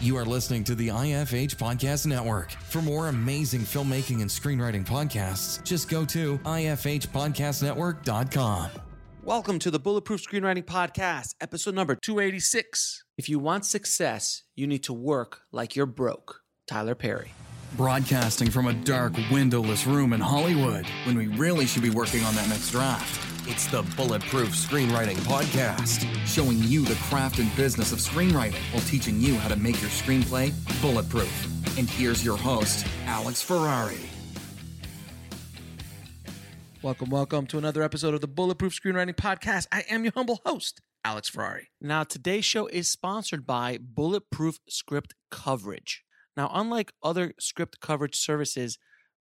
You are listening to the IFH Podcast Network. For more amazing filmmaking and screenwriting podcasts, just go to ifhpodcastnetwork.com. Welcome to the Bulletproof Screenwriting Podcast, episode number 286. If you want success, you need to work like you're broke. Tyler Perry. Broadcasting from a dark, windowless room in Hollywood when we really should be working on that next draft. It's the Bulletproof Screenwriting Podcast, showing you the craft and business of screenwriting while teaching you how to make your screenplay bulletproof. And here's your host, Alex Ferrari. Welcome, welcome to another episode of the Bulletproof Screenwriting Podcast. I am your humble host, Alex Ferrari. Now, today's show is sponsored by Bulletproof Script Coverage. Now, unlike other script coverage services,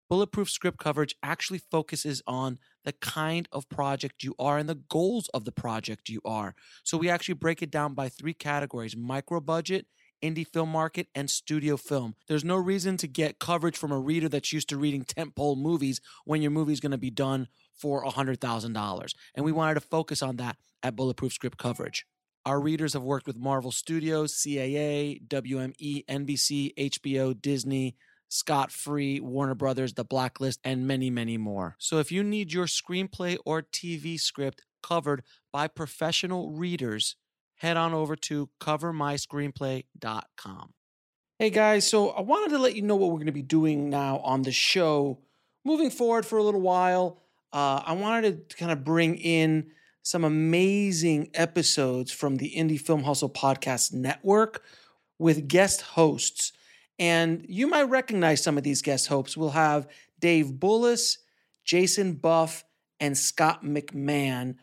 Bulletproof Script Coverage actually focuses on the kind of project you are and the goals of the project you are. So we actually break it down by three categories micro budget, indie film market, and studio film. There's no reason to get coverage from a reader that's used to reading tentpole movies when your movie is going to be done for $100,000. And we wanted to focus on that at Bulletproof Script Coverage. Our readers have worked with Marvel Studios, CAA, WME, NBC, HBO, Disney, Scott Free, Warner Brothers, The Blacklist, and many, many more. So if you need your screenplay or TV script covered by professional readers, head on over to covermyscreenplay.com. Hey guys, so I wanted to let you know what we're going to be doing now on the show. Moving forward for a little while, uh, I wanted to kind of bring in some amazing episodes from the Indie Film Hustle Podcast Network with guest hosts. And you might recognize some of these guest hosts. We'll have Dave Bullis, Jason Buff, and Scott McMahon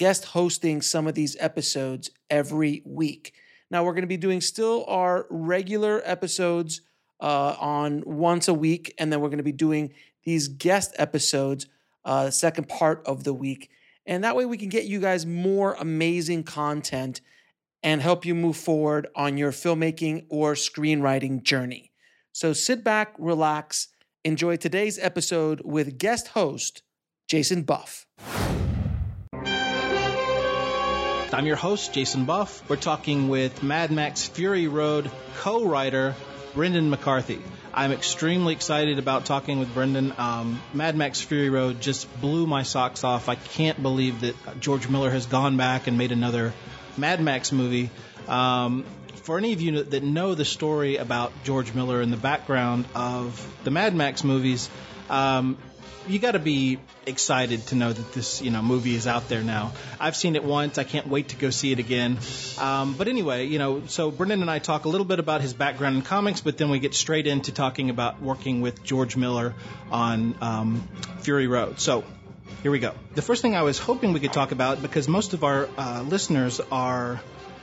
guest hosting some of these episodes every week. Now, we're going to be doing still our regular episodes uh, on once a week, and then we're going to be doing these guest episodes uh, the second part of the week. And that way we can get you guys more amazing content and help you move forward on your filmmaking or screenwriting journey. So sit back, relax, enjoy today's episode with guest host Jason Buff. I'm your host, Jason Buff. We're talking with Mad Max Fury Road co writer Brendan McCarthy. I'm extremely excited about talking with Brendan. Um, Mad Max Fury Road just blew my socks off. I can't believe that George Miller has gone back and made another Mad Max movie. Um, for any of you that know the story about George Miller and the background of the Mad Max movies, um, you got to be excited to know that this you know movie is out there now. I've seen it once. I can't wait to go see it again. Um, but anyway, you know, so Brendan and I talk a little bit about his background in comics, but then we get straight into talking about working with George Miller on um, Fury Road. So here we go. The first thing I was hoping we could talk about, because most of our uh, listeners are,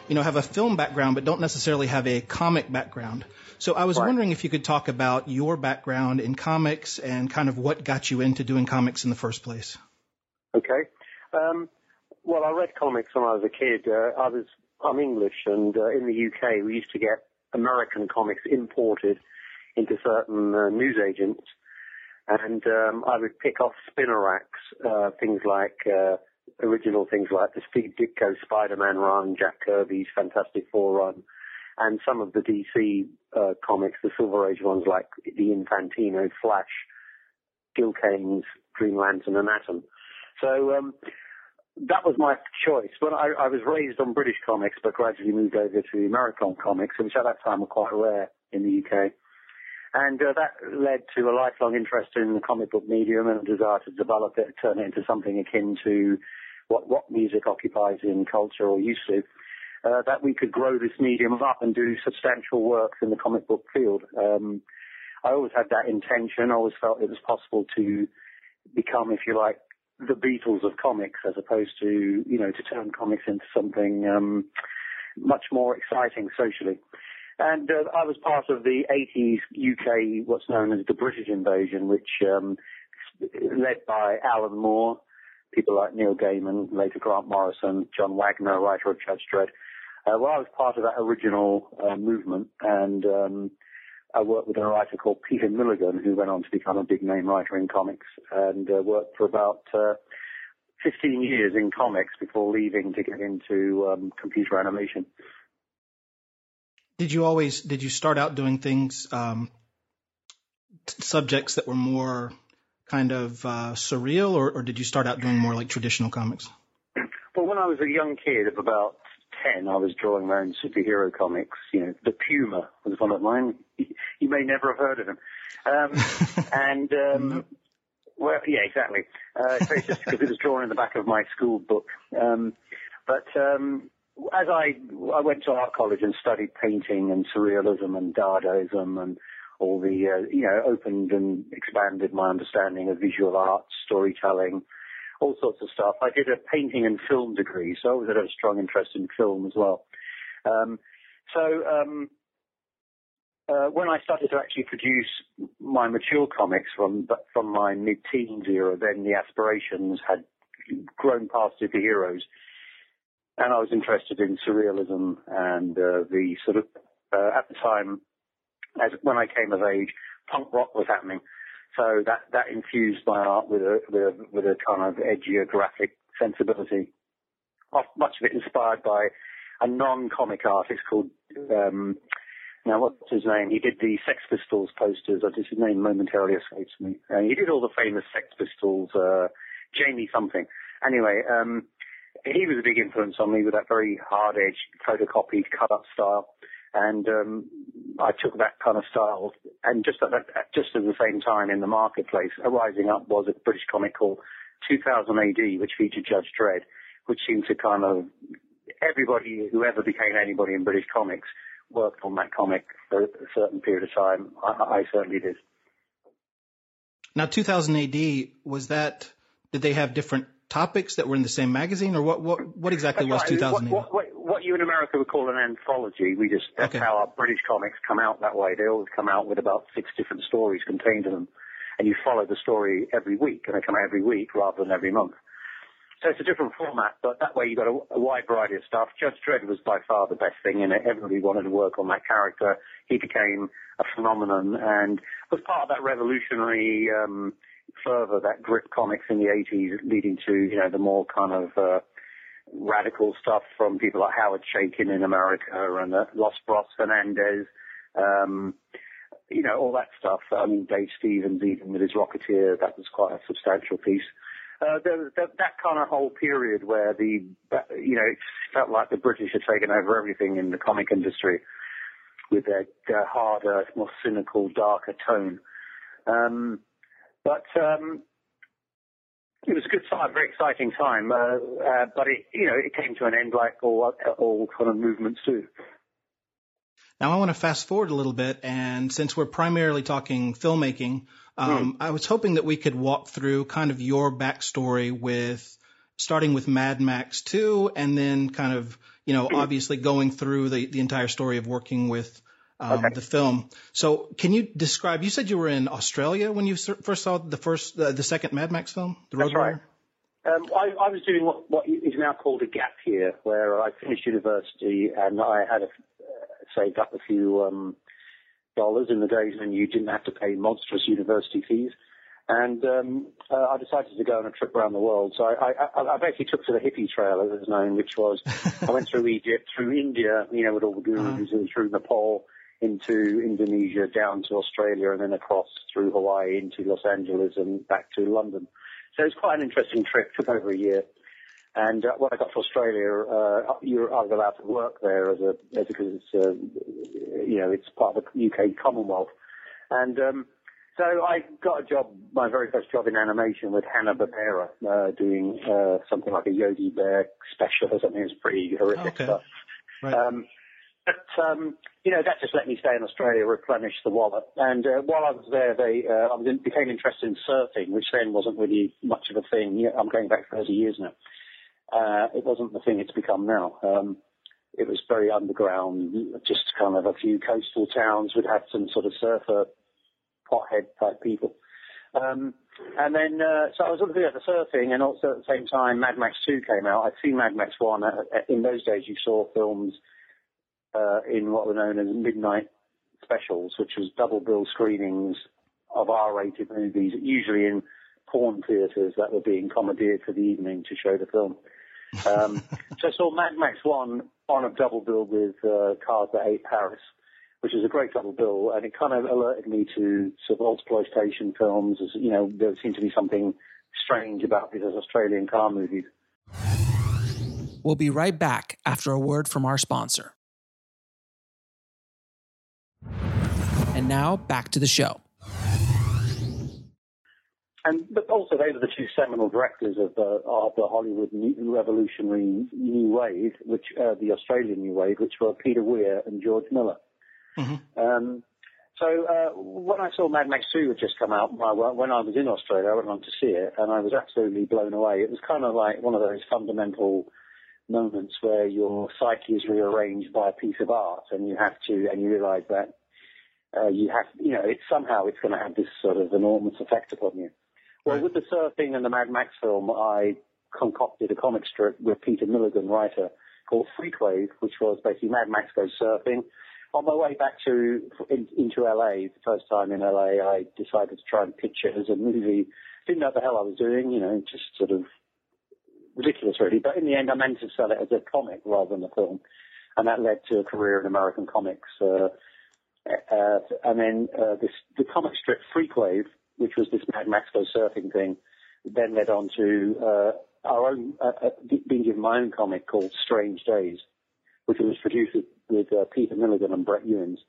you know, have a film background but don't necessarily have a comic background. So I was right. wondering if you could talk about your background in comics and kind of what got you into doing comics in the first place. Okay. Um, well, I read comics when I was a kid. Uh, I was I'm English, and uh, in the UK we used to get American comics imported into certain uh, news agents, and um, I would pick off spinner racks uh, things like uh, original things like the Steve Ditko Spider-Man run, Jack Kirby's Fantastic Four run, and some of the DC uh, comics, the Silver Age ones like the Infantino, Flash, Gil Kane's Green Lantern, and Atom. So um, that was my choice. But I, I was raised on British comics, but gradually moved over to American comics, which at that time were quite rare in the UK. And uh, that led to a lifelong interest in the comic book medium and a desire to develop it, turn it into something akin to what rock music occupies in culture or used to uh, that we could grow this medium up and do substantial work in the comic book field. Um, I always had that intention. I always felt it was possible to become, if you like, the Beatles of comics, as opposed to, you know, to turn comics into something um, much more exciting socially. And uh, I was part of the 80s UK, what's known as the British invasion, which um, led by Alan Moore, people like Neil Gaiman, later Grant Morrison, John Wagner, writer of Judge Dredd. Uh, well, I was part of that original uh, movement, and um, I worked with a writer called Peter Milligan, who went on to become a big name writer in comics, and uh, worked for about uh, 15 years in comics before leaving to get into um, computer animation. Did you always did you start out doing things um, subjects that were more kind of uh, surreal, or, or did you start out doing more like traditional comics? Well, when I was a young kid of about 10, I was drawing my own superhero comics. You know, The Puma was one of mine. You may never have heard of him. Um, and, um, well, yeah, exactly. Uh, so it's just because it was drawn in the back of my school book. Um, but um, as I I went to art college and studied painting and surrealism and Dadaism and all the uh, you know opened and expanded my understanding of visual arts, storytelling, all sorts of stuff. I did a painting and film degree, so I always had a strong interest in film as well. Um, so um, uh, when I started to actually produce my mature comics from from my mid-teens era, then the aspirations had grown past superheroes, and I was interested in surrealism and uh, the sort of uh, at the time, as when I came of age, punk rock was happening. So that that infused my art with a with a, with a kind of edgier graphic sensibility. Much of it inspired by a non-comic artist called um, now what's his name? He did the Sex Pistols posters. I just his name momentarily escapes me. Uh, he did all the famous Sex Pistols. Uh, Jamie something. Anyway, um, he was a big influence on me with that very hard-edged, photocopied, cut-up style and um, I took that kind of style. And just at that, just at the same time in the marketplace, arising up was a British comic called 2000 AD, which featured Judge Dredd, which seemed to kind of everybody, whoever became anybody in British comics, worked on that comic for a certain period of time. I, I certainly did. Now, 2000 AD was that? Did they have different topics that were in the same magazine, or what? What, what exactly That's was right. 2000 What, what, what you in America would call an anthology. We just that's Okay. how our British comics come out that way. They always come out with about six different stories contained in them, and you follow the story every week, and they come out every week rather than every month. So it's a different format, but that way you got a, a wide variety of stuff. Judge Dredd was by far the best thing in it. Everybody wanted to work on that character. He became a phenomenon and was part of that revolutionary um, fervor that gripped comics in the 80s, leading to you know the more kind of uh, radical stuff from people like Howard Chaykin in America and uh, Los Bros Hernandez, um, you know, all that stuff. I mean, Dave Stevens, even with his Rocketeer, that was quite a substantial piece. Uh, there, that kind of whole period where the, you know, it felt like the British had taken over everything in the comic industry with their, their harder, more cynical, darker tone. Um, but um, it was a good time, very exciting time. Uh, uh, but it, you know, it came to an end like all all kind of movements do. Now I want to fast forward a little bit, and since we're primarily talking filmmaking, um, I was hoping that we could walk through kind of your backstory with starting with Mad Max 2, and then kind of you know obviously going through the the entire story of working with um, Okay. the film. So can you describe? You said you were in Australia when you first saw the first uh, the second Mad Max film, The Road That's right. Warrior? Um, I, I was doing what, what is now called a gap year, where I finished university and I had a, uh, saved up a few um, dollars in the days when you didn't have to pay monstrous university fees. And um, uh, I decided to go on a trip around the world. So I, I, I basically took to the hippie trail, as it's known, which was I went through Egypt, through India, you know, with all the gurus, and through Nepal into Indonesia, down to Australia, and then across through Hawaii into Los Angeles and back to London. So it was quite an interesting trip. Took over a year. And uh, when I got to Australia, uh, you're I was allowed to work there as a as because it's uh, you know it's part of the UK Commonwealth. And um, so I got a job, my very first job in animation with Hanna Barbera, uh, doing uh, something like a Yogi Bear special or something. It was pretty horrific Okay. stuff. Right. Um, but um, you know that just let me stay in Australia, replenish the wallet. And uh, while I was there, they uh, I became interested in surfing, which then wasn't really much of a thing. I'm going back 30 years now. Uh, it wasn't the thing it's become now. Um, it was very underground, just kind of a few coastal towns would have some sort of surfer pothead type people. Um, and then, uh, so I was looking at the surfing, and also at the same time, Mad Max 2 came out. I'd seen Mad Max 1. Uh, in those days, you saw films uh, in what were known as midnight specials, which was double bill screenings of R-rated movies, usually in porn theatres that were being commandeered for the evening to show the film. Um, so I saw Mad Max 1 on a double bill with uh, Cars That Ate Paris, which was a great double bill, and it kind of alerted me to sort of exploitation films. As, you know, there seemed to be something strange about these Australian car movies. We'll be right back after a word from our sponsor. And now back to the show. And but also they were the two seminal directors of the of the Hollywood new, revolutionary new wave, which uh, the Australian new wave, which were Peter Weir and George Miller. Mm-hmm. Um, so uh, when I saw Mad Max 2 had just come out, when I was in Australia, I went on to see it, and I was absolutely blown away. It was kind of like one of those fundamental moments where your psyche is rearranged by a piece of art, and you have to, and you realise that uh, you have, you know, it's somehow it's going to have this sort of enormous effect upon you. Well, right. with the surfing and the Mad Max film, I concocted a comic strip with Peter Milligan, writer, called Freakwave, which was basically Mad Max goes surfing. On my way back to in, into LA, the first time in LA, I decided to try and pitch it as a movie. Didn't know what the hell I was doing, you know, just sort of ridiculous, really. But in the end, I meant to sell it as a comic rather than a film, and that led to a career in American comics. Uh, uh, and then uh, this the comic strip Freakwave, which was this Mad Max Go Surfing thing, then led on to uh, our own uh, uh, being given my own comic called Strange Days, which was produced with, with uh, Peter Milligan and Brett Ewins,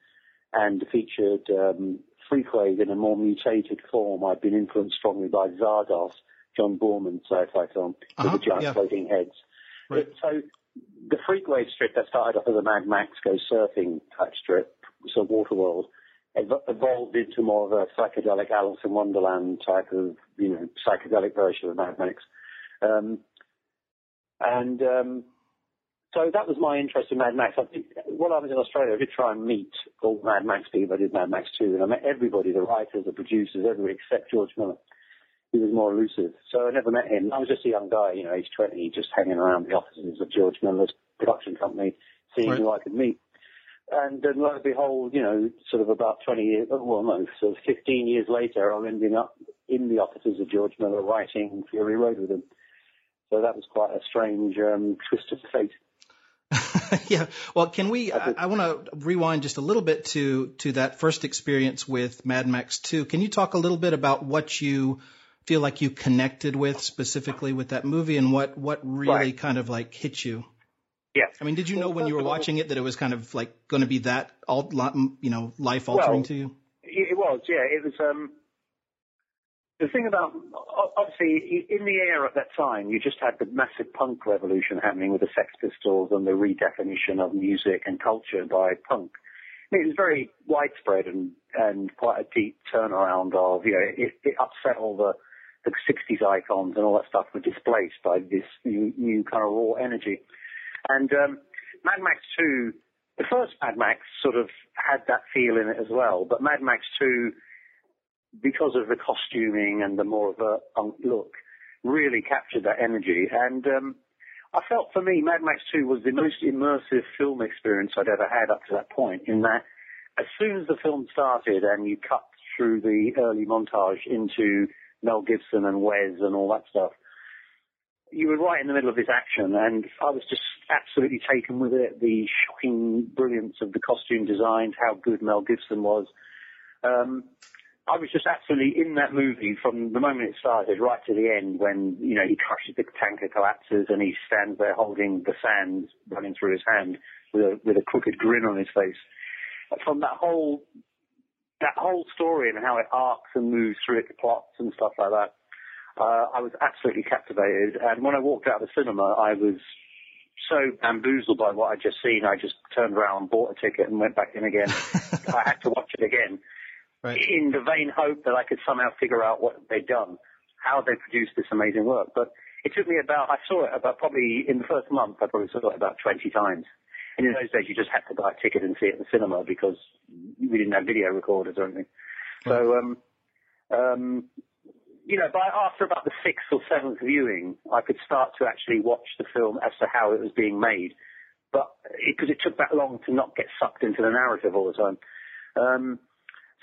and featured um, Freakwave in a more mutated form. I'd been influenced strongly by Zardoz, John Boorman sci-fi film uh-huh, with the giant yeah. floating heads. Right. So the Freakwave strip that started off as a Mad Max Go Surfing type strip, so Waterworld, evolved into more of a psychedelic Alice in Wonderland type of, you know, psychedelic version of Mad Max. Um, and um, so that was my interest in Mad Max. I did, while I was in Australia, I did try and meet all Mad Max people. I did Mad Max 2, and I met everybody, the writers, the producers, everybody except George Miller. He was more elusive. So I never met him. I was just a young guy, you know, age 20, just hanging around the offices of George Miller's production company, seeing right. who I could meet. And then lo and behold, you know, sort of about 20 years, well, no, sort of 15 years later, I'm ending up in the offices of George Miller writing Fury Road with him. So that was quite a strange um, twist of fate. yeah. Well, can we? I, I want to rewind just a little bit to to that first experience with Mad Max 2. Can you talk a little bit about what you feel like you connected with specifically with that movie and what what really right. kind of like hit you? Yeah. I mean, did you know when you were watching it that it was kind of like going to be that all, you know, life altering well, to you? It was, yeah. It was. um The thing about obviously in the air at that time, you just had the massive punk revolution happening with the Sex Pistols and the redefinition of music and culture by punk. I mean, it was very widespread and and quite a deep turnaround of you know it, it upset all the the 60s icons and all that stuff were displaced by this new, new kind of raw energy. And um, Mad Max 2, the first Mad Max sort of had that feel in it as well, but Mad Max 2, because of the costuming and the more of a look, really captured that energy. And um, I felt for me, Mad Max 2 was the most immersive film experience I'd ever had up to that point, in that as soon as the film started and you cut through the early montage into Mel Gibson and Wes and all that stuff, you were right in the middle of this action, and I was just absolutely taken with it. The shocking brilliance of the costume designs, how good Mel Gibson was. Um, I was just absolutely in that movie from the moment it started right to the end when, you know, he crushes the tanker collapses and he stands there holding the sand running through his hand with a, with a crooked grin on his face. From that whole, that whole story and how it arcs and moves through its plots and stuff like that, uh, I was absolutely captivated. And when I walked out of the cinema, I was so bamboozled by what I'd just seen. I just turned around, bought a ticket, and went back in again. I had to watch it again right. in the vain hope that I could somehow figure out what they'd done, how they produced this amazing work. But it took me about, I saw it about probably in the first month, I probably saw it about 20 times. And in those days, you just had to buy a ticket and see it in the cinema because we didn't have video recorders or anything. Right. So, um, um, you know, by after about the sixth or seventh viewing, I could start to actually watch the film as to how it was being made. But because it, it, took that long to not get sucked into the narrative all the time. Um,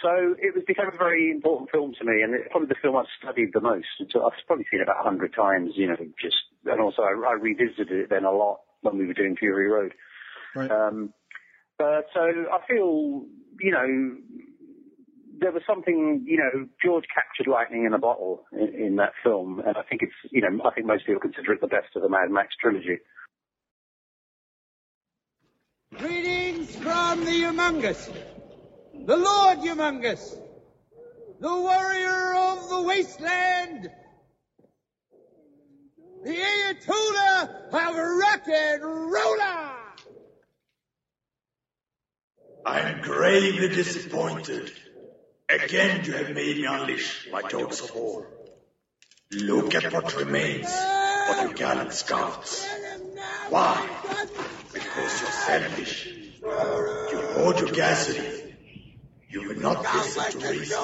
so it was became a very important film to me, and it's probably the film I've studied the most. So I've probably seen it about a hundred times, you know, just and also I, I revisited it then a lot when we were doing Fury Road. Right. Um, but so I feel, you know, there was something, you know, George captured lightning in a bottle in, in that film, and I think it's, you know, I think most people consider it the best of the Mad Max trilogy. Greetings from the Humongous, the Lord Humongous, the warrior of the wasteland, the Ayatollah of rock and roller. I'm gravely disappointed. Again you have made me unleash my dogs of war. Look at what remains of your gallant scouts. Why? Because you're selfish. You hoard your gasoline. You will not listen to reason.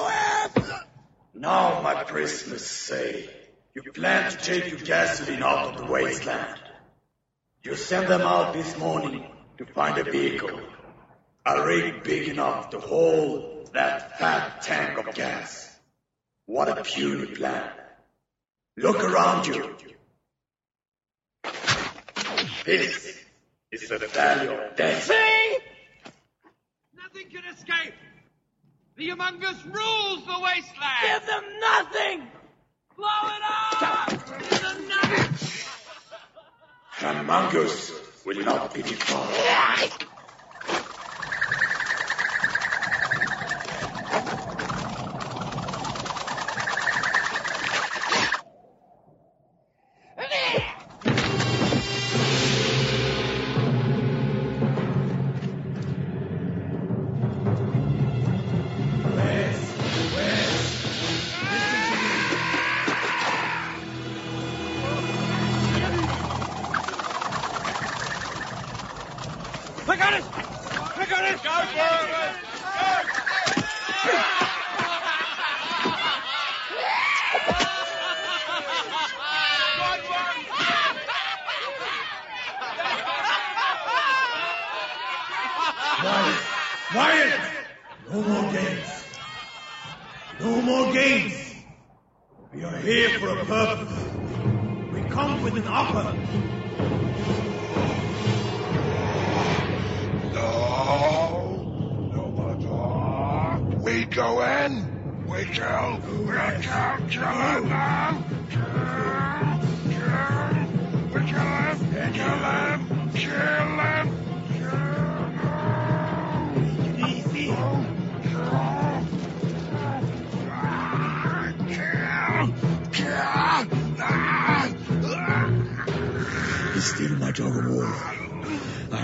Now my prisoners say you plan to take your gasoline out of the wasteland. You sent them out this morning to find a vehicle. A rig big enough to hold that fat tank of gas. What a puny plan. Look around you. This is the valley of death. See? Nothing can escape. The Humongous rules the wasteland. Give them nothing. Blow it up. Give them nothing. Humongous will not be defeated.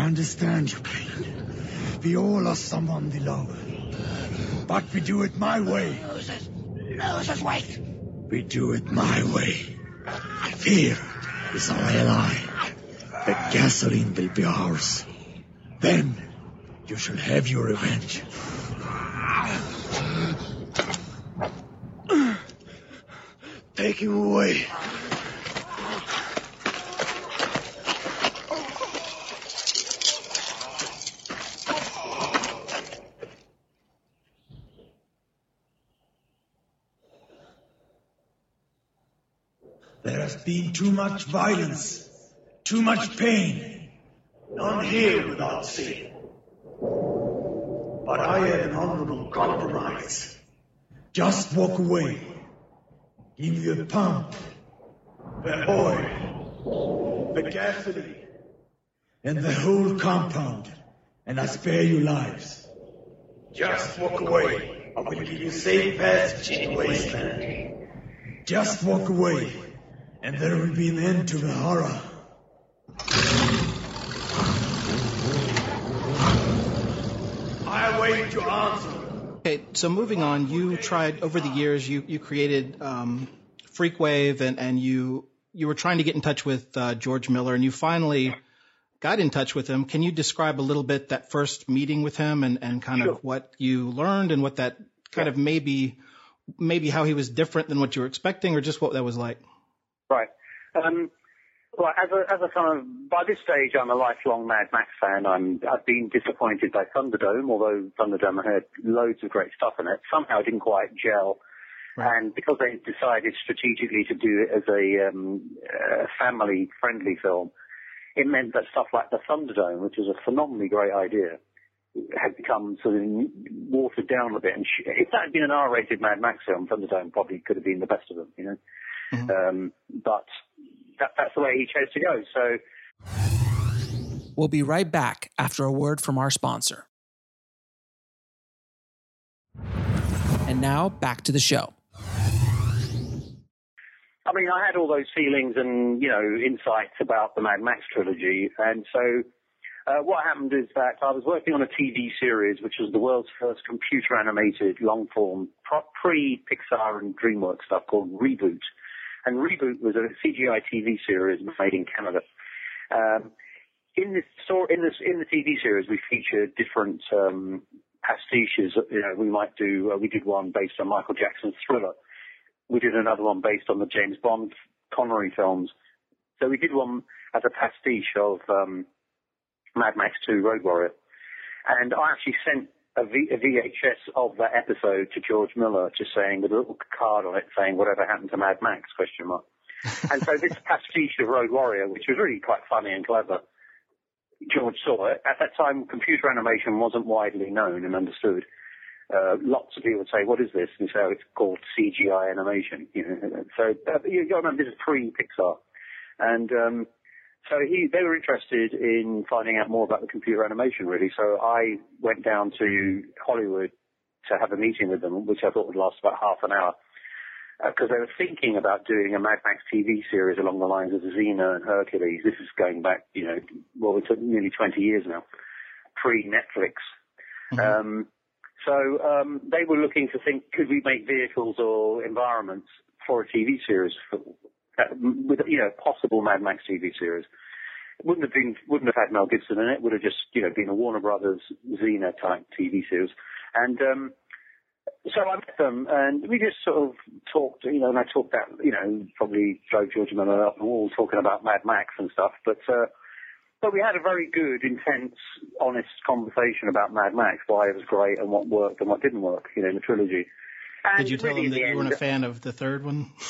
Understand your pain. We all lost someone we love. But we do it my way. Losers, wait. We do it my way. Fear is our ally. The gasoline will be ours. Then you shall have your revenge. Take him away. There has been too much violence, too much pain. None here without sin. But I have an honorable compromise. Just walk away. Give me the pump, the oil, the gasoline, and the whole compound, and I spare you lives. Just walk away. I will give you safe passage in the wasteland. Just walk away, and there will be an end to the horror. I await your answer. Okay, so moving on, you tried over the years. You you created um, Freakwave, and and you you were trying to get in touch with uh, George Miller, and you finally got in touch with him. Can you describe a little bit that first meeting with him, and and kind Sure. of what you learned, and what that kind of maybe maybe how he was different than what you were expecting, or just what that was like? Right. Um, well, as a, as a kind of, by this stage, I'm a lifelong Mad Max fan. I'm, I've been disappointed by Thunderdome, although Thunderdome had loads of great stuff in it. Somehow it didn't quite gel. And because they decided strategically to do it as a, um, a family-friendly film, it meant that stuff like the Thunderdome, which was a phenomenally great idea, had become sort of watered down a bit. And if that had been an R-rated Mad Max film, Thunderdome probably could have been the best of them, you know. Mhm. Um, but that, that's the way he chose to go. So We'll be right back after a word from our sponsor. And now back to the show. I mean, I had all those feelings and, you know, insights about the Mad Max trilogy. And so uh, what happened is that I was working on a TV series, which was the world's first computer animated long form, pre Pixar and DreamWorks stuff called Reboot. And Reboot was a CGI TV series made in Canada. Um, in this story, in this in the TV series, we featured different um, pastiches. You know, we might do. Uh, we did one based on Michael Jackson's Thriller. We did another one based on the James Bond Connery films. So we did one as a pastiche of um, Mad Max 2 Road Warrior. And I actually sent a, v- a VHS of that episode to George Miller, just saying with a little card on it saying whatever happened to Mad Max question mark. and so this pastiche of Road Warrior, which was really quite funny and clever, George saw it. At that time, computer animation wasn't widely known and understood. Uh, lots of people would say, "What is this?" And so it's called CGI animation. You know, so uh, you got to remember this is pre-Pixar, and um, so he they were interested in finding out more about the computer animation, really. So I went down to Hollywood to have a meeting with them, which I thought would last about half an hour because they were thinking about doing a Mad Max TV series along the lines of Xena and Hercules. This is going back, you know, well, we took nearly 20 years now, pre-Netflix. Um, so um, they were looking to think, could we make vehicles or environments for a TV series for, uh, with, you know, possible Mad Max TV series? Wouldn't have been, wouldn't have had Mel Gibson in it. Would have just, you know, been a Warner Brothers Xena type TV series. And um, so I met them, and we just sort of talked, you know, and I talked that, you know, probably drove George Miller up the wall talking about Mad Max and stuff, but, uh, but we had a very good, intense, honest conversation about Mad Max, why it was great and what worked and what didn't work, you know, in the trilogy. And Did you tell him that you weren't a fan of the third one?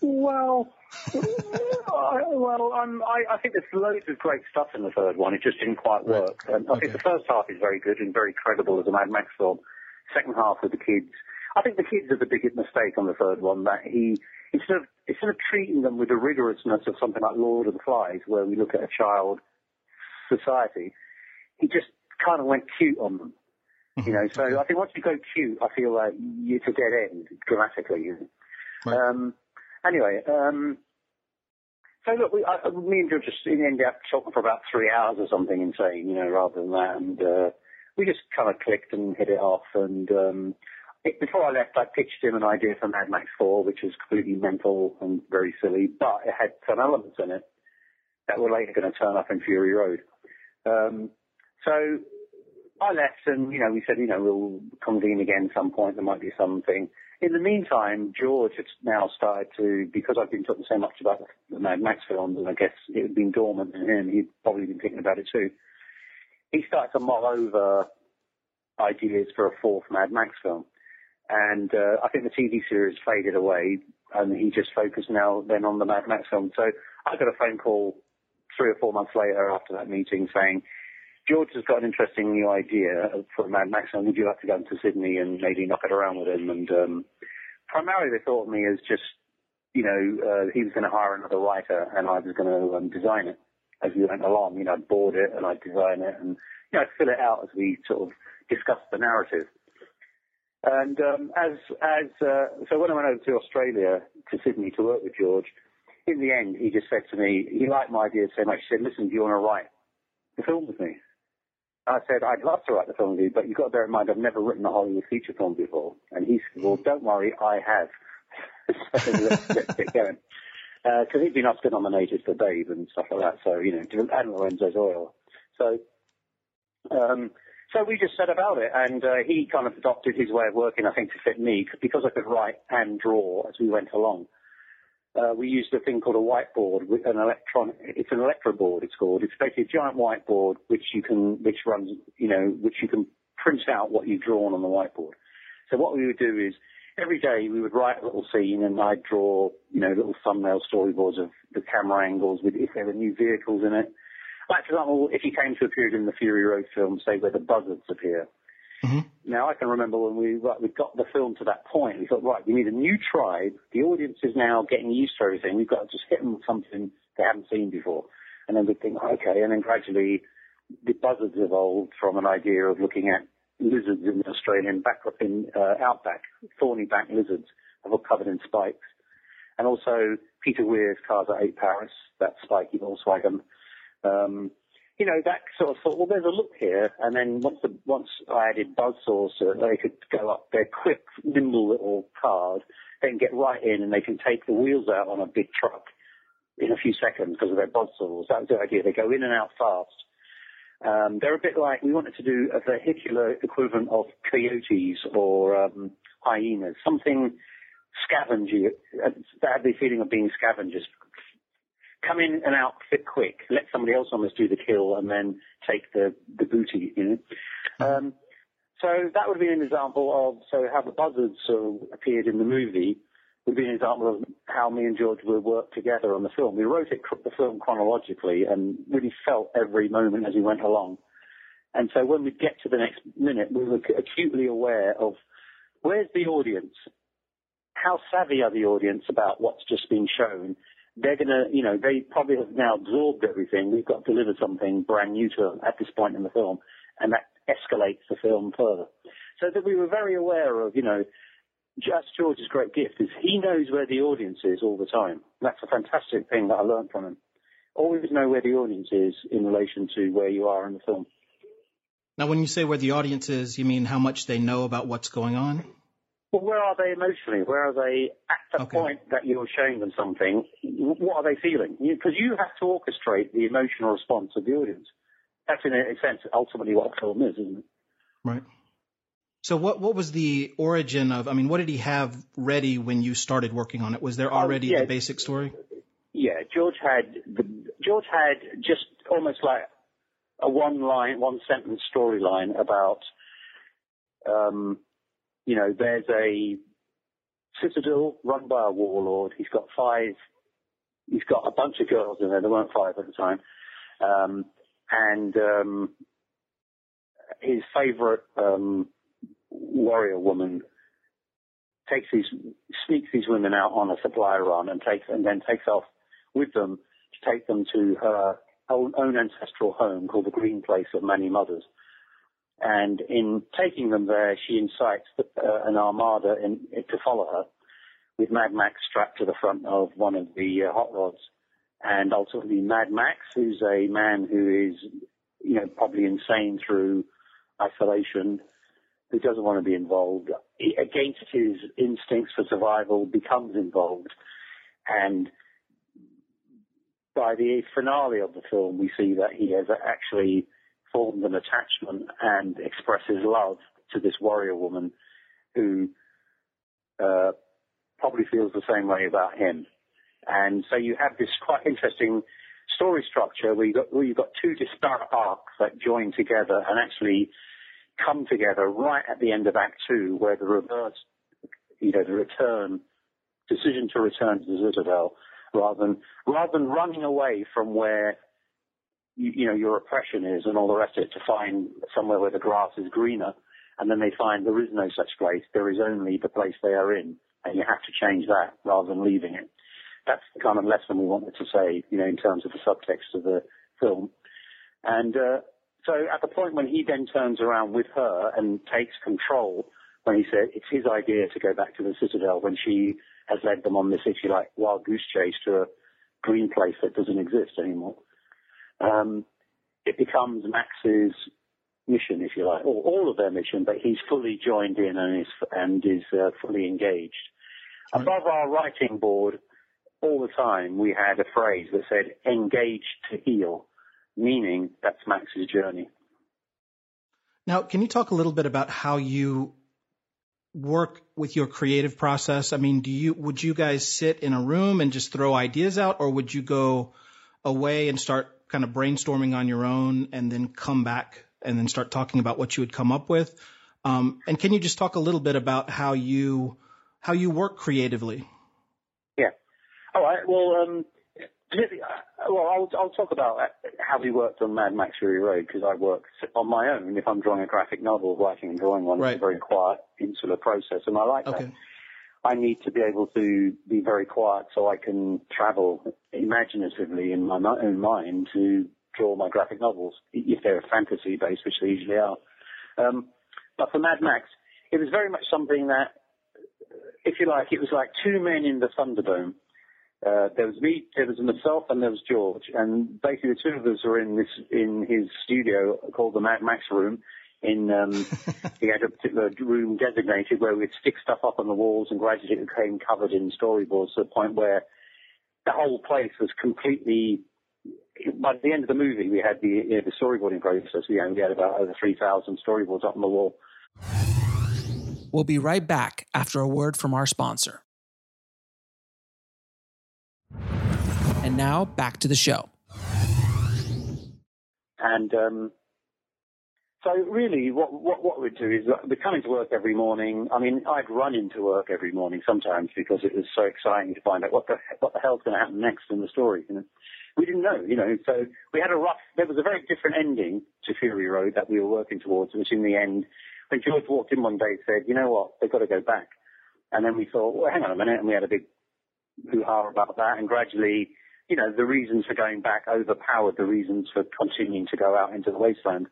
Well, I, well, I, I think there's loads of great stuff in the third one. It just didn't quite Right. work. And I think the first half is very good and very credible as a Mad Max film. Second half with the kids, I think the kids are the biggest mistake on the third one. That he instead of instead of treating them with the rigorousness of something like Lord of the Flies, where we look at a child society, he just kind of went cute on them. You know, so I think once you go cute, I feel like it's a dead end dramatically. Right. Um, anyway, um, so look, we, I, me and George just ended up talking for about three hours or something insane, you know, rather than that, and uh, we just kind of clicked and hit it off. And um, it, before I left, I pitched him an idea for Mad Max 4, which was completely mental and very silly, but it had some elements in it that were later going to turn up in Fury Road. Um, so I left and, you know, we said, you know, we'll convene again some point. There might be something. In the meantime, George had now started to, because I've been talking so much about the Mad Max films, and I guess it had been dormant in him, he'd probably been thinking about it too. He started to mull over ideas for a fourth Mad Max film. And uh, I think the TV series faded away, and he just focused now then on the Mad Max film. So I got a phone call three or four months later after that meeting saying, George has got an interesting new idea for Mad Max film. Would you like to go into Sydney and maybe knock it around with him? And um, primarily they thought of me as just, you know, uh, he was going to hire another writer and I was going to um, design it as we went along. You know, I'd board it and I'd design it and, you know, I'd fill it out as we sort of discussed the narrative. And um, as as uh, so when I went over to Australia to Sydney to work with George, in the end he just said to me, he liked my idea so much. He said, "Listen, do you want to write the film with me?" I said, "I'd love to write the film with you, but you've got to bear in mind I've never written a Hollywood feature film before." And he said, "Well, don't worry, I have." so let's, let's get going. Because he'd been Oscar nominated for Babe and stuff like that, so you know, and Lorenzo's Oil. So um, so we just set about it, and uh, he kind of adopted his way of working, I think, to fit me, because I could write and draw as we went along. Uh, we used a thing called a whiteboard, with an electron. It's an electroboard. It's called. It's basically a giant whiteboard which you can, which runs, you know, which you can print out what you've drawn on the whiteboard. So what we would do is every day we would write a little scene and I'd draw, you know, little thumbnail storyboards of the camera angles with if there were new vehicles in it. Like, for example, if you came to a period in the Fury Road film, say, where the buzzards appear. Mhm. Now, I can remember when we, right, we got the film to that point, we thought, right, we need a new tribe. The audience is now getting used to everything. We've got to just hit them with something they haven't seen before. And then we think, okay, and then gradually the buzzards evolved from an idea of looking at lizards in the Australian back in uh, outback, thorny back lizards, all covered in spikes, and also Peter Weir's Cars That Ate Paris, that spiky Volkswagen. Um, you know, that sort of thought, well, there's a look here. And then once the, once I added buzzsaws so that they could go up their quick, nimble little cars, then get right in and they can take the wheels out on a big truck in a few seconds because of their buzzsaws. That was the idea. They go in and out fast. Um, they're a bit like, we wanted to do a vehicular equivalent of coyotes or um, hyenas, something scavenger, uh, that had the feeling of being scavengers. Come in and out fit quick, let somebody else almost do the kill and then take the, the booty, you know. Um, so that would be an example of, so how the buzzards sort of appeared in the movie would be an example of how me and George would work together on the film. We wrote it, the film chronologically and really felt every moment as we went along. And so when we get to the next minute, we were acutely aware of where's the audience? How savvy are the audience about what's just been shown? They're gonna, you know, they probably have now absorbed everything. We've got to deliver something brand new to them at this point in the film, and that escalates the film further. So that we were very aware of, you know, just George's great gift is he knows where the audience is all the time. That's a fantastic thing that I learned from him. Always know where the audience is in relation to where you are in the film. Now, when you say where the audience is, you mean how much they know about what's going on? Well, where are they emotionally? Where are they at the Okay. point that you're showing them something? What are they feeling? Because you, have to orchestrate the emotional response of the audience. That's in a sense ultimately what a film is, isn't it? Right. So what what was the origin of? I mean, what did he have ready when you started working on it? Was there already yeah. the basic story? Yeah, George had the, George had just almost like a one line, one sentence storyline about, um, you know, there's a citadel run by a warlord. He's got five. He's got a bunch of girls in there. There weren't five at the time, um, and um, his favourite um, warrior woman takes these sneaks these women out on a supply run and takes and then takes off with them to take them to her own ancestral home called the Green Place of Many Mothers. And in taking them there, she incites the, uh, an armada in, to follow her, with Mad Max strapped to the front of one of the uh, hot rods. And ultimately, Mad Max, who's a man who is, you know, probably insane through isolation, who doesn't want to be involved, against his instincts for survival, becomes involved. And by the finale of the film, we see that he has actually formed an attachment and expresses love to this warrior woman who uh, probably feels the same way about him. And so you have this quite interesting story structure where you've got, where you've got two disparate arcs that join together and actually come together right at the end of Act Two, where the reverse, you know, the return, decision to return to the Citadel, rather than rather than running away from where you, know your oppression is and all the rest of it to find somewhere where the grass is greener, and then they find there is no such place. There is only the place they are in, and you have to change that rather than leaving it. That's the kind of lesson we wanted to say, you know, in terms of the subtext of the film. And uh, so at the point when he then turns around with her and takes control, when he said it's his idea to go back to the Citadel, when she has led them on this, if you like, wild goose chase to a green place that doesn't exist anymore, um, it becomes Max's mission, if you like, or all of their mission, but he's fully joined in and is, and is uh, fully engaged. Above our writing board, all the time, we had a phrase that said, engage to heal, meaning that's Max's journey. Now, can you talk a little bit about how you work with your creative process? I mean, do you would you guys sit in a room and just throw ideas out, or would you go away and start kind of brainstorming on your own, and then come back and then start talking about what you would come up with? Um, and can you just talk a little bit about how you how you work creatively. Yeah. All right. Well, um, well, I'll, I'll talk about how we worked on Mad Max Fury Road because I work on my own. If I'm drawing a graphic novel, writing and drawing one, Right. it's a very quiet, insular process, and I like Okay. that. I need to be able to be very quiet so I can travel imaginatively in my own mind to draw my graphic novels, if they're fantasy based, which they usually are. Um, but for Mad Max, it was very much something that, if you like, it was like two men in the Thunderdome. Uh, there was me, there was myself, and there was George, and basically the two of us were in this in his studio called the Mad Max room. In um, he had a particular room designated where we'd stick stuff up on the walls, and gradually it became covered in storyboards to the point where the whole place was completely. By the end of the movie, we had the you know, the storyboarding process. You know, we had about over three thousand storyboards up on the wall. We'll be right back after a word from our sponsor. And now back to the show. And um, so really what, what, what we'd do is uh, we're coming to work every morning. I mean, I'd run into work every morning sometimes because it was so exciting to find out what the, what the hell's going to happen next in the story. You know? We didn't know, you know, so we had a rough, there was a very different ending to Fury Road that we were working towards, which in the end, when George walked in one day and said, you know what, they've got to go back. And then we thought, well, hang on a minute, and we had a big hoo-ha about that, and gradually, you know, the reasons for going back overpowered the reasons for continuing to go out into the wasteland.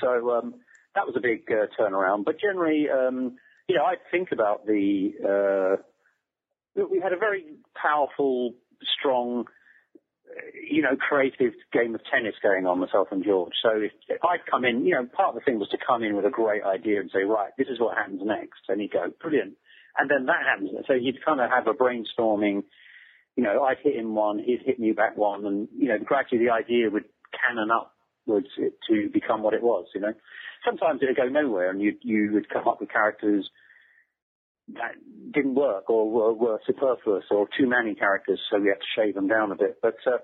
So um, that was a big uh, turnaround. But generally, um, you know, I think about the. Uh, we had a very powerful, strong, uh, you know, creative game of tennis going on, myself and George. So if, if I'd come in, you know, part of the thing was to come in with a great idea and say, right, this is what happens next, and he'd go, brilliant, and then that happens. So you'd kind of have a brainstorming. You know, I'd hit him one, he'd hit me back one, and you know, gradually the idea would cannon upwards to become what it was. You know, sometimes it'd go nowhere, and you you would come up with characters that didn't work or were, were superfluous or too many characters, so we had to shave them down a bit. But uh,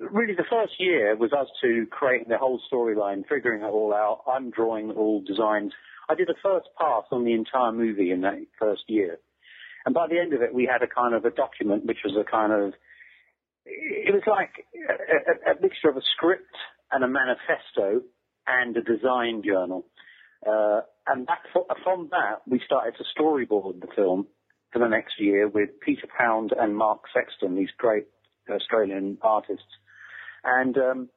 really, the first year was us to creating the whole storyline, figuring it all out. I'm drawing all designs. I did a first pass on the entire movie in that first year. And by the end of it, we had a kind of a document, which was a kind of, it was like a, a, a mixture of a script and a manifesto and a design journal. Uh, and that, from that, we started to storyboard the film for the next year with Peter Pound and Mark Sexton, these great Australian artists. And um,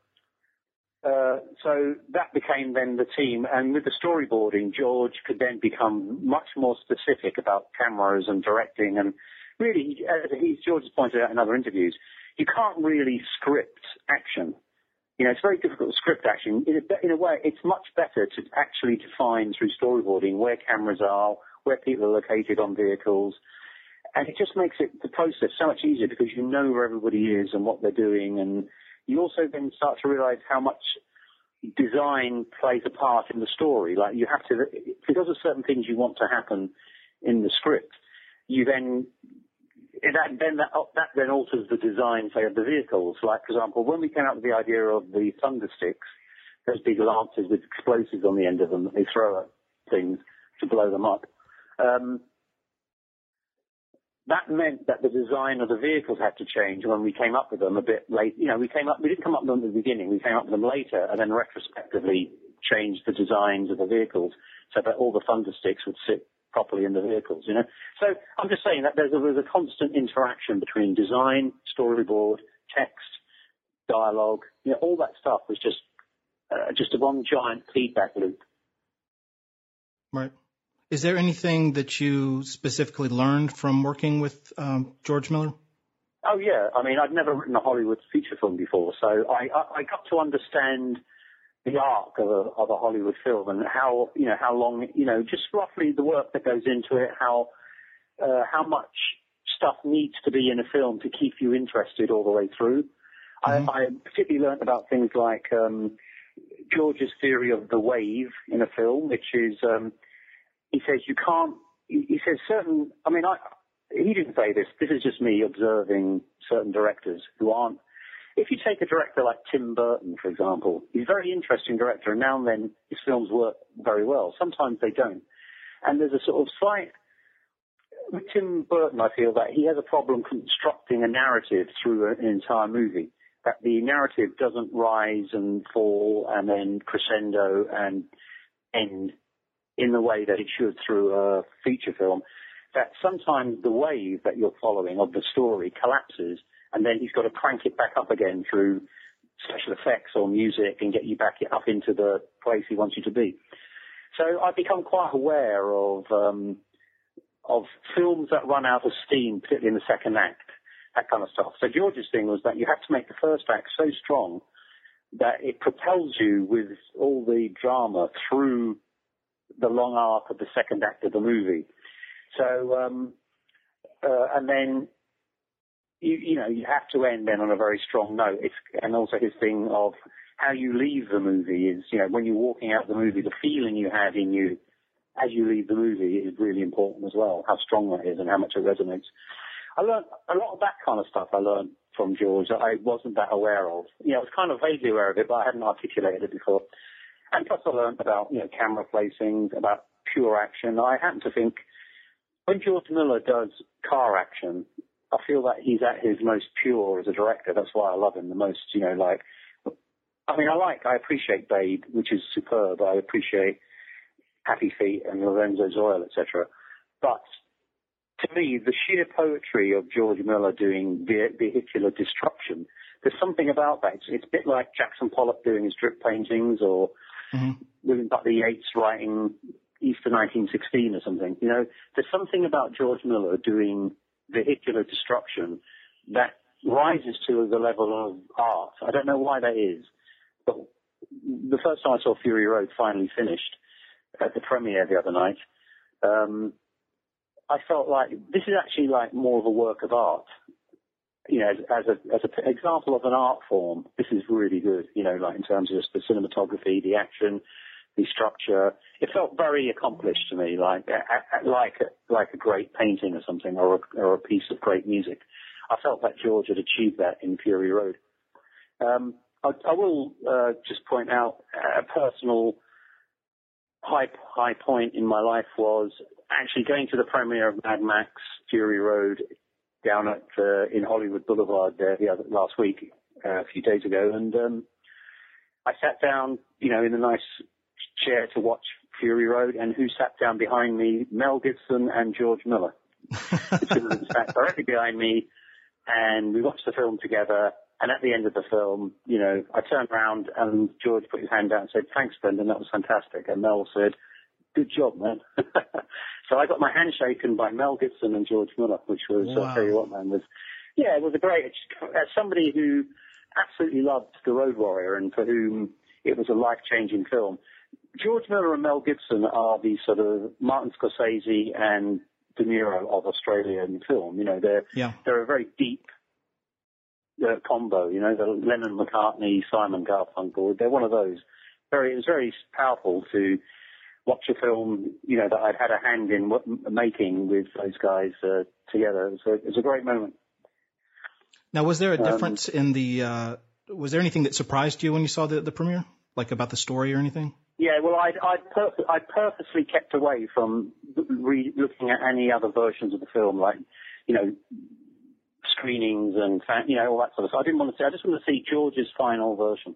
uh, so that became then the team. And with the storyboarding, George could then become much more specific about cameras and directing. And really, as George has pointed out in other interviews, you can't really script action. You know, it's very difficult to script action. In a, in a way, it's much better to actually define through storyboarding where cameras are, where people are located on vehicles. And it just makes it, the process so much easier because you know where everybody is and what they're doing. And you also then start to realize how much design plays a part in the story. Like you have to, because of certain things you want to happen in the script, you then that then that, that then alters the design, say, of the vehicles. Like, for example, when we came up with the idea of the thunder sticks, those big lances with explosives on the end of them that they throw at things to blow them up. Um, that meant that the design of the vehicles had to change when we came up with them a bit late. You know, we came up, we didn't come up with them at the beginning, we came up with them later and then retrospectively changed the designs of the vehicles so that all the thunder sticks would sit properly in the vehicles, you know. So I'm just saying that there's a, there's a constant interaction between design, storyboard, text, dialogue, you know, all that stuff was just, uh, just a one giant feedback loop. Right. Is there anything that you specifically learned from working with um, George Miller? Oh yeah, I mean I'd never written a Hollywood feature film before, so I, I, I got to understand the arc of a, of a Hollywood film and how you know how long you know just roughly the work that goes into it, how uh, how much stuff needs to be in a film to keep you interested all the way through. Mhm. I, I particularly learned about things like um, George's theory of the wave in a film, which is um, he says you can't. He he says certain. I mean, I he didn't say this. This is just me observing certain directors who aren't. If you take a director like Tim Burton, for example, he's a very interesting director, and now and then his films work very well. Sometimes they don't. And there's a sort of slight with Tim Burton, I feel that he has a problem constructing a narrative through an entire movie. That the narrative doesn't rise and fall and then crescendo and end in the way that it should through a feature film. That sometimes the wave that you're following of the story collapses and then he's got to crank it back up again through special effects or music and get you back up into the place he wants you to be. So I've become quite aware of um, of films that run out of steam, particularly in the second act, that kind of stuff. So George's thing was that you have to make the first act so strong that it propels you with all the drama through the long arc of the second act of the movie. So, um, uh, and then you, you know you have to end then on a very strong note. It's, and also his thing of how you leave the movie is, you know, when you're walking out the movie, the feeling you have in you as you leave the movie is really important as well. How strong that is and how much it resonates. I learned a lot of that kind of stuff. I learned from George that I wasn't that aware of. You know, I was kind of vaguely aware of it, but I hadn't articulated it before. And plus, I learned about you know camera placing, about pure action. I happen to think when George Miller does car action, I feel that he's at his most pure as a director. That's why I love him the most. You know, like I mean, I like, I appreciate Babe, which is superb. I appreciate Happy Feet and Lorenzo's Oil, etc. But to me, the sheer poetry of George Miller doing vehicular destruction, there's something about that. It's, it's a bit like Jackson Pollock doing his drip paintings or mm-hmm. William Butler Yeats writing Easter 1916 or something. You know, there's something about George Miller doing vehicular destruction that rises to the level of art. I don't know why that is. But the first time I saw Fury Road finally finished at the premiere the other night, um, I felt like this is actually like more of a work of art. You know, as, as a as an example of an art form, this is really good. You know, like in terms of just the cinematography, the action, the structure. It felt very accomplished to me, like like like a great painting or something, or a, or a piece of great music. I felt that George had achieved that in Fury Road. Um, I, I will uh, just point out a personal high high point in my life was actually going to the premiere of Mad Max Fury Road down at uh, in Hollywood Boulevard there the other last week uh, a few days ago, and um, I sat down, you know, in a nice chair to watch Fury Road, and who sat down behind me? Mel Gibson and George Miller. the two of them sat directly behind me, and we watched the film together. And at the end of the film, you know, I turned around and George put his hand out and said, thanks, Brendan, that was fantastic. And Mel said, good job, man. so I got my hand shaken by Mel Gibson and George Miller, which was, wow. I'll tell you what, man, was, yeah, it was a great, as somebody who absolutely loved The Road Warrior and for whom it was a life-changing film. George Miller and Mel Gibson are the sort of Martin Scorsese and De Niro of Australian film. You know, they're, yeah. they're a very deep, uh, combo. You know, the Lennon McCartney, Simon Garfunkel. They're one of those. Very, it was very powerful to watch a film. You know, that I'd had a hand in making with those guys uh, together. It was, a, it was a great moment. Now, was there a um, difference um, in the? Uh, was there anything that surprised you when you saw the the premiere, like about the story or anything? Yeah, well, I'd, I'd, pur- I'd purposely kept away from re- looking at any other versions of the film, like, you know, screenings and you know all that sort of stuff. I didn't want to see. I just want to see George's final version.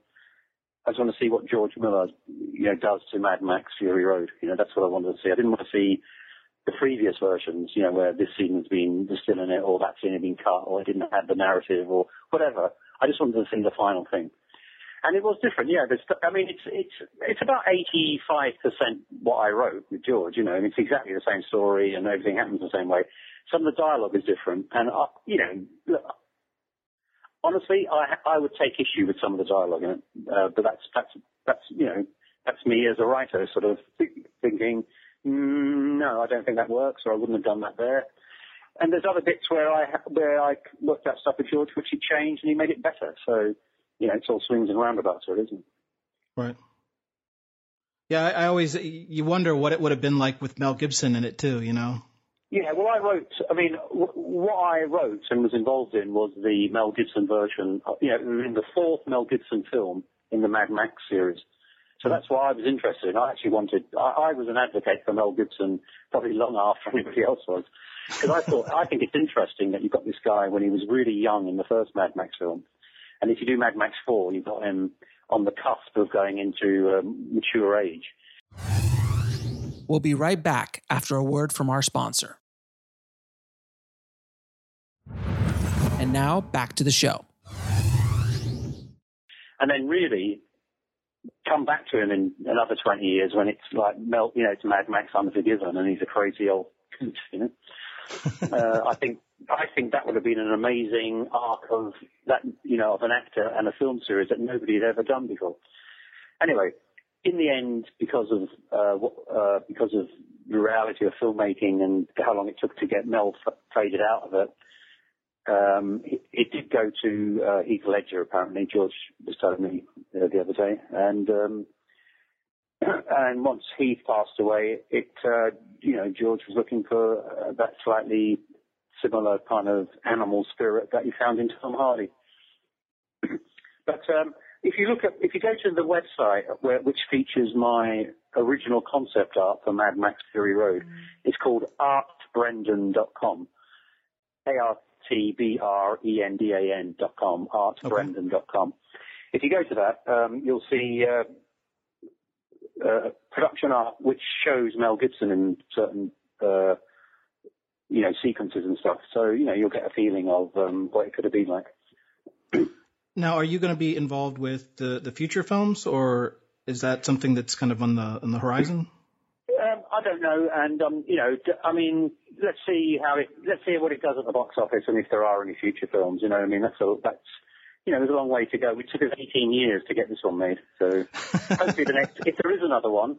I just want to see what George Miller, you know, does to Mad Max Fury Road. You know, that's what I wanted to see. I didn't want to see the previous versions, you know, where this scene has been there's in it, or that scene had been cut, or it didn't have the narrative, or whatever. I just wanted to see the final thing. And it was different, yeah. There's, I mean, it's it's it's about 85% what I wrote with George, you know, and it's exactly the same story, and everything happens the same way. Some of the dialogue is different, and uh, you know, look, honestly, I I would take issue with some of the dialogue in it, uh, but that's that's that's you know that's me as a writer, sort of thinking, mm, no, I don't think that works, or I wouldn't have done that there. And there's other bits where I where I looked at stuff with George, which he changed and he made it better. So you know, it's all swings and roundabouts, isn't it? Right. Yeah, I, I always you wonder what it would have been like with Mel Gibson in it too. You know. Yeah, well, I wrote. I mean, w- what I wrote and was involved in was the Mel Gibson version. Uh, you know, in the fourth Mel Gibson film in the Mad Max series. So that's why I was interested. I actually wanted. I, I was an advocate for Mel Gibson probably long after anybody else was. Because I thought, I think it's interesting that you've got this guy when he was really young in the first Mad Max film. And if you do Mad Max 4, you've got him on the cusp of going into um, mature age. We'll be right back after a word from our sponsor. And now back to the show. And then really come back to him in another 20 years when it's like, Mel, you know, it's Mad Max Unforgiven and he's a crazy old you know. uh, I think I think that would have been an amazing arc of that, you know, of an actor and a film series that nobody had ever done before. Anyway, in the end, because of uh, uh, because of the reality of filmmaking and how long it took to get Mel f- faded out of it, um, it, it, did go to uh, Heath Ledger. Apparently, George was telling me uh, the other day, and um, and once Heath passed away, it uh, you know George was looking for uh, that slightly similar kind of animal spirit that you found in Tom Hardy. but um, if you look at if you go to the website where, which features my original concept art for Mad Max Fury Road, mm. it's called artbrendan.com. A R T B R E N D A N dot com, artbrendan dot com. If you go to that, um, you'll see uh, uh, production art which shows Mel Gibson in certain uh, you know sequences and stuff. So you know you'll get a feeling of um, what it could have been like. now, are you going to be involved with the the future films, or is that something that's kind of on the on the horizon? Um, I don't know, and um, you know, I mean, let's see how it, let's see what it does at the box office, and if there are any future films. You know, I mean, that's a, that's you know, there's a long way to go. We took us 18 years to get this one made. So hopefully the next, if there is another one,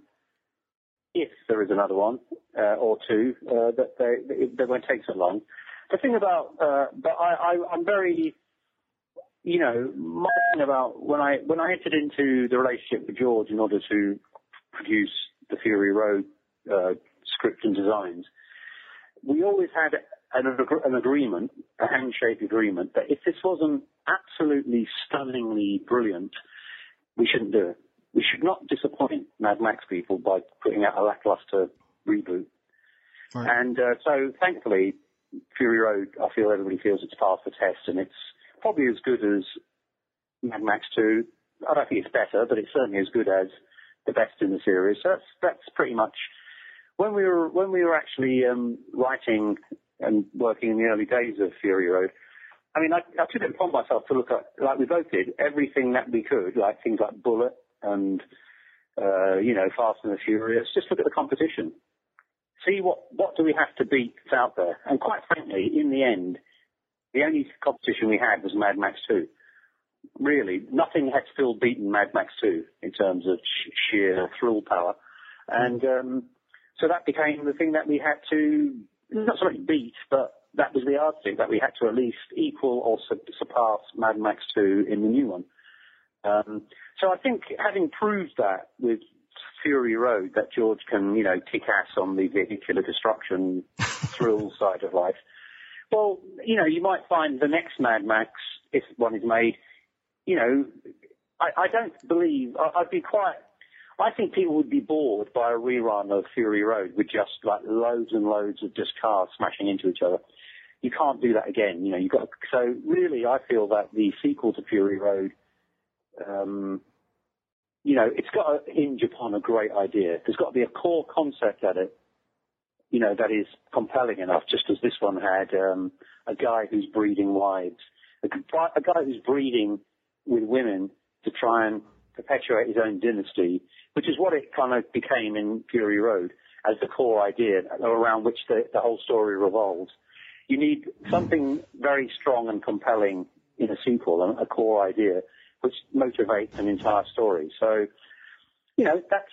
if there is another one uh, or two, uh, that they, won't take so long. The thing about, uh, but I'm very, you know, my thing about when I when I entered into the relationship with George in order to produce the Fury Road uh, script and designs, we always had an, an agreement, a handshake agreement, that if this wasn't absolutely stunningly brilliant, we shouldn't do it. We should not disappoint Mad Max people by putting out a lackluster reboot. Right. And uh, so, thankfully, Fury Road, I feel everybody feels it's passed the test, and it's probably as good as Mad Max 2. I don't think it's better, but it's certainly as good as the best in the series. So that's that's pretty much when we were when we were actually um, writing and working in the early days of Fury Road. I mean, I, I took it upon myself to look at, like we both did, everything that we could, like things like Bullitt and, uh, you know, Fast and the Furious. Just look at the competition. See what, what do we have to beat that's out there? And quite frankly, in the end, the only competition we had was Mad Max 2. Really, nothing had still beaten Mad Max 2 in terms of sh- sheer thrill power. And um, so that became the thing that we had to not so much beat, but that was the yardstick that we had to at least equal or su- surpass Mad Max 2 in the new one. Um, so I think having proved that with Fury Road, that George can, you know, kick ass on the vehicular destruction thrill side of life. Well, you know, you might find the next Mad Max, if one is made, you know, I, I don't believe, I, I'd be quite I think people would be bored by a rerun of Fury Road with just like loads and loads of just cars smashing into each other. You can't do that again. You know, you got so really. I feel that the sequel to Fury Road, um, you know, it's got to hinge upon a great idea. There's got to be a core concept at it, you know, that is compelling enough. Just as this one had um, a guy who's breeding wives, a, a guy who's breeding with women to try and perpetuate his own dynasty, which is what it kind of became in Fury Road as the core idea around which the, the whole story revolves. You need something very strong and compelling in a sequel, a core idea, which motivates an entire story. So, you know, that's,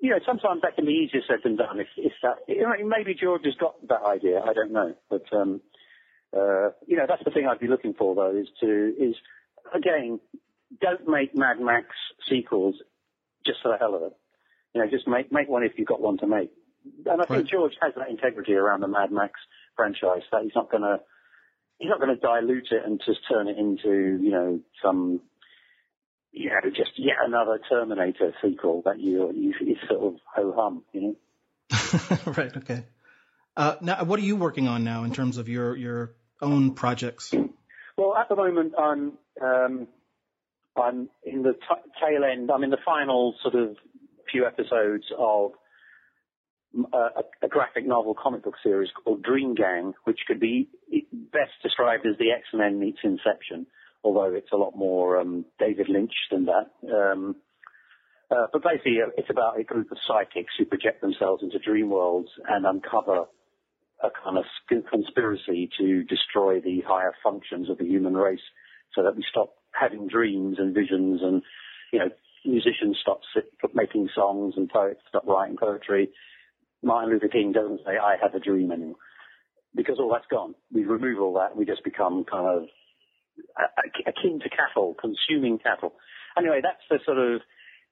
you know, sometimes that can be easier said than done. If, if that, you know, maybe George has got that idea. I don't know, but um, uh, you know, that's the thing I'd be looking for though, is to is again don't make Mad Max sequels just for the hell of it. You know, just make make one if you've got one to make. And I think right. George has that integrity around the Mad Max franchise that he's not gonna he's not gonna dilute it and just turn it into you know some you know just yet another Terminator sequel that you you, you sort of ho hum, you know. right. Okay. Uh, now, what are you working on now in terms of your your own projects? Well, at the moment, I'm um, I'm in the t- tail end. I'm in the final sort of few episodes of a, a graphic novel comic book series called Dream Gang, which could be best described as the X Men meets Inception, although it's a lot more um, David Lynch than that. Um, uh, but basically, uh, it's about a group of psychics who project themselves into dream worlds and uncover a kind of conspiracy to destroy the higher functions of the human race so that we stop having dreams and visions and, you know, musicians stop making songs and poets stop writing poetry. Martin Luther King doesn't say, I have a dream anymore. Because all that's gone. We remove all that. We just become kind of akin to cattle, consuming cattle. Anyway, that's the sort of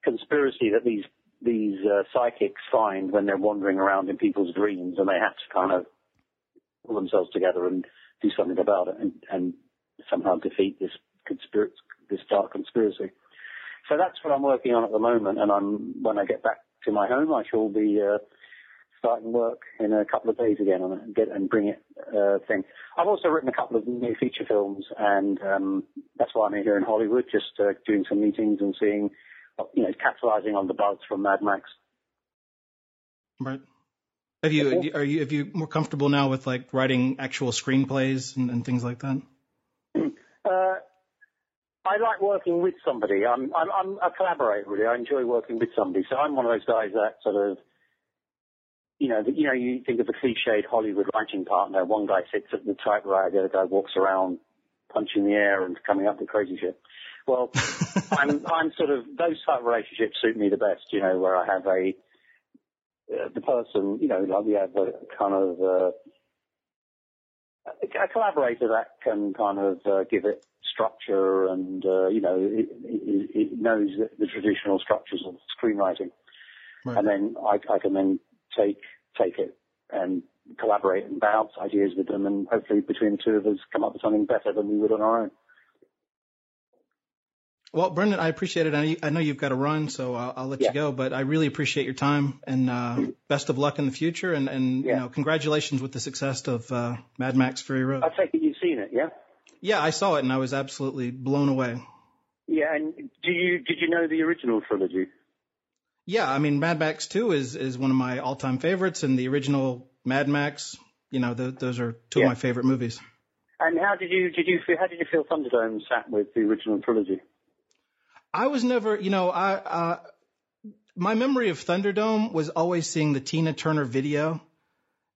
conspiracy that these these uh, psychics find when they're wandering around in people's dreams, and they have to kind of pull themselves together and do something about it, and, and somehow defeat this conspiracy, this dark conspiracy. So that's what I'm working on at the moment, and I'm when I get back to my home, I shall be uh, starting work in a couple of days again on it and get and bring it uh, thing. I've also written a couple of new feature films, and um, that's why I'm here in Hollywood, just uh, doing some meetings and seeing, you know, capitalizing on the buzz from Mad Max. Right. Have you are you have you more comfortable now with like writing actual screenplays and, and things like that? Uh, I like working with somebody. I'm, I'm I'm a collaborator really. I enjoy working with somebody. So I'm one of those guys that sort of you know, you know, you think of the cliched Hollywood writing partner. One guy sits at the typewriter, the other guy walks around punching the air and coming up with crazy shit. Well, I'm, I'm sort of, those type of relationships suit me the best, you know, where I have a, uh, the person, you know, like we have a kind of, uh, a collaborator that can kind of uh, give it structure and, uh, you know, it, it, it knows the, the traditional structures of screenwriting. Right. And then I, I can then take take it and collaborate and bounce ideas with them, and hopefully between the two of us come up with something better than we would on our own. Well, Brendan, I appreciate it. I know you've got to run, so I'll, I'll let yeah. you go. But I really appreciate your time, and uh, best of luck in the future. And, and yeah. you know, congratulations with the success of uh, Mad Max Fury Road. I take it you've seen it, yeah? Yeah, I saw it, and I was absolutely blown away. Yeah, and do you did you know the original trilogy? Yeah, I mean, Mad Max 2 is is one of my all time favorites, and the original Mad Max, you know, the, those are two yeah. of my favorite movies. And how did you did you feel, how did you feel Thunderdome sat with the original trilogy? I was never, you know, I uh, my memory of Thunderdome was always seeing the Tina Turner video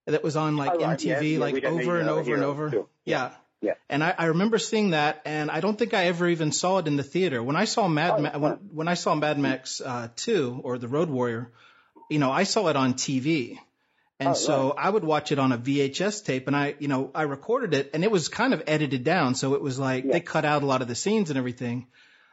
that was on like oh, right. MTV, yeah, like over and over and over. Sure. Yeah. Yeah. And I, I remember seeing that, and I don't think I ever even saw it in the theater. When I saw Mad, oh, Ma- when, when I saw Mad Max uh, two or The Road Warrior, you know, I saw it on TV. And oh, so right. I would watch it on a VHS tape and I, you know, I recorded it and it was kind of edited down. So it was like yeah. they cut out a lot of the scenes and everything.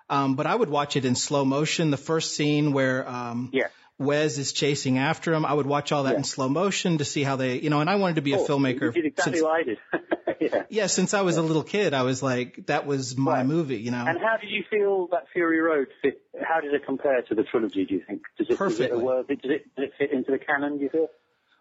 Um, but I would watch it in slow motion. The first scene where, um, yeah. Wez is chasing after him. I would watch all that yeah. in slow motion to see how they, you know, and I wanted to be oh, a filmmaker. You did exactly since, I did. yeah. yeah, since I was yeah. a little kid, I was like, that was my right. movie, you know. And how did you feel that Fury Road fit? How did it compare to the trilogy? Do you think? Does it, Perfectly. Does it, does it, does it fit into the canon? Do you feel?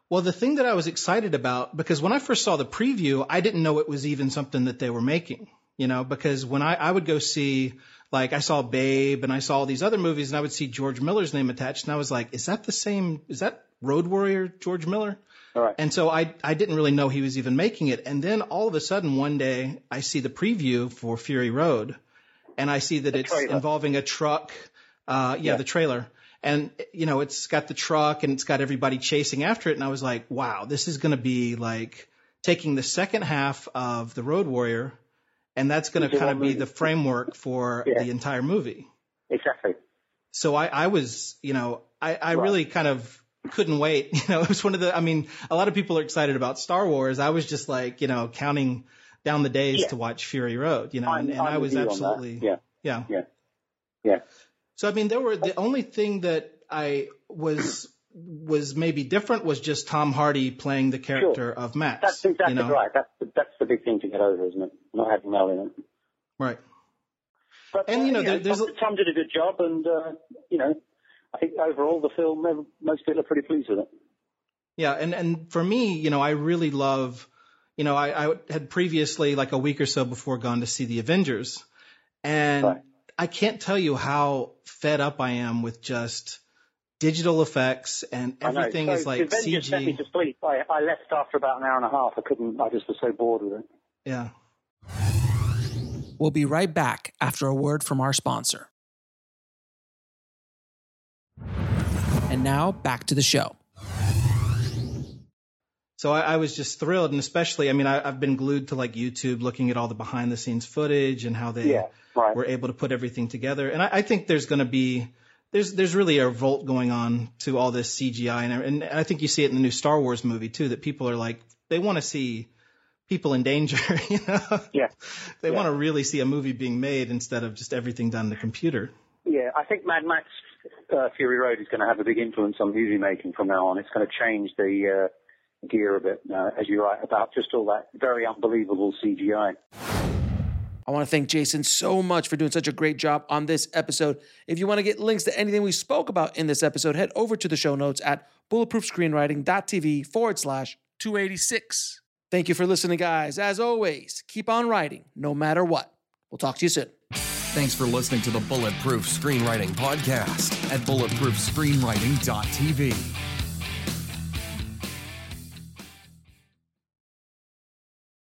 Well, the thing that I was excited about, because when I first saw the preview, I didn't know it was even something that they were making, you know, because when I, I would go see like I saw Babe and I saw all these other movies and I would see George Miller's name attached and I was like, is that the same? Is that Road Warrior George Miller? All right. And so I I didn't really know he was even making it. And then all of a sudden one day I see the preview for Fury Road and I see that the it's trailer. involving a truck. Uh, yeah, yeah, the trailer. And you know, it's got the truck and it's got everybody chasing after it. And I was like, wow, this is going to be like taking the second half of the Road Warrior and that's going to kind of be the framework for yeah. the entire movie. Exactly. So I, I was, you know, I, I right. really kind of couldn't wait. You know, it was one of the, I mean, a lot of people are excited about Star Wars. I was just like, you know, counting down the days yeah. to watch Fury Road, you know, and, and I was absolutely, yeah. yeah. Yeah. Yeah. So, I mean, there were, the only thing that I was was maybe different was just Tom Hardy playing the character sure. of Max. That's exactly you know? right. That's the, that's the big thing to get over, isn't it? Not having Mel in it. Right. But, and uh, you know, there, there's Tom, Tom did a good job, and uh, you know, I think overall the film, most people are pretty pleased with it. Yeah, and and for me, you know, I really love, you know, I, I had previously, like a week or so before, gone to see the Avengers, and Right. I can't tell you how fed up I am with just digital effects and everything so is like the Avengers sent me CG. to sleep. I, I left after about an hour and a half. I couldn't. I just was so bored with it. Yeah. We'll be right back after a word from our sponsor. And now back to the show. So I, I was just thrilled, and especially, I mean, I, I've been glued to like YouTube, looking at all the behind the scenes footage and how they Yeah, right. were able to put everything together. And I, I think there's going to be there's there's really a revolt going on to all this CGI, and, and I think you see it in the new Star Wars movie too. That people are like they want to see people in danger. You know, Yeah. they Yeah. want to really see a movie being made instead of just everything done in the computer. Yeah, I think Mad Max uh, Fury Road is going to have a big influence on movie making from now on. It's going to change the uh, gear a bit, uh, as you write about just all that very unbelievable CGI. I want to thank Jason so much for doing such a great job on this episode. If you want to get links to anything we spoke about in this episode, head over to the show notes at bulletproofscreenwriting.tv forward slash 286. Thank you for listening, guys. As always, keep on writing no matter what. We'll talk to you soon. Thanks for listening to the Bulletproof Screenwriting Podcast at bulletproofscreenwriting.tv.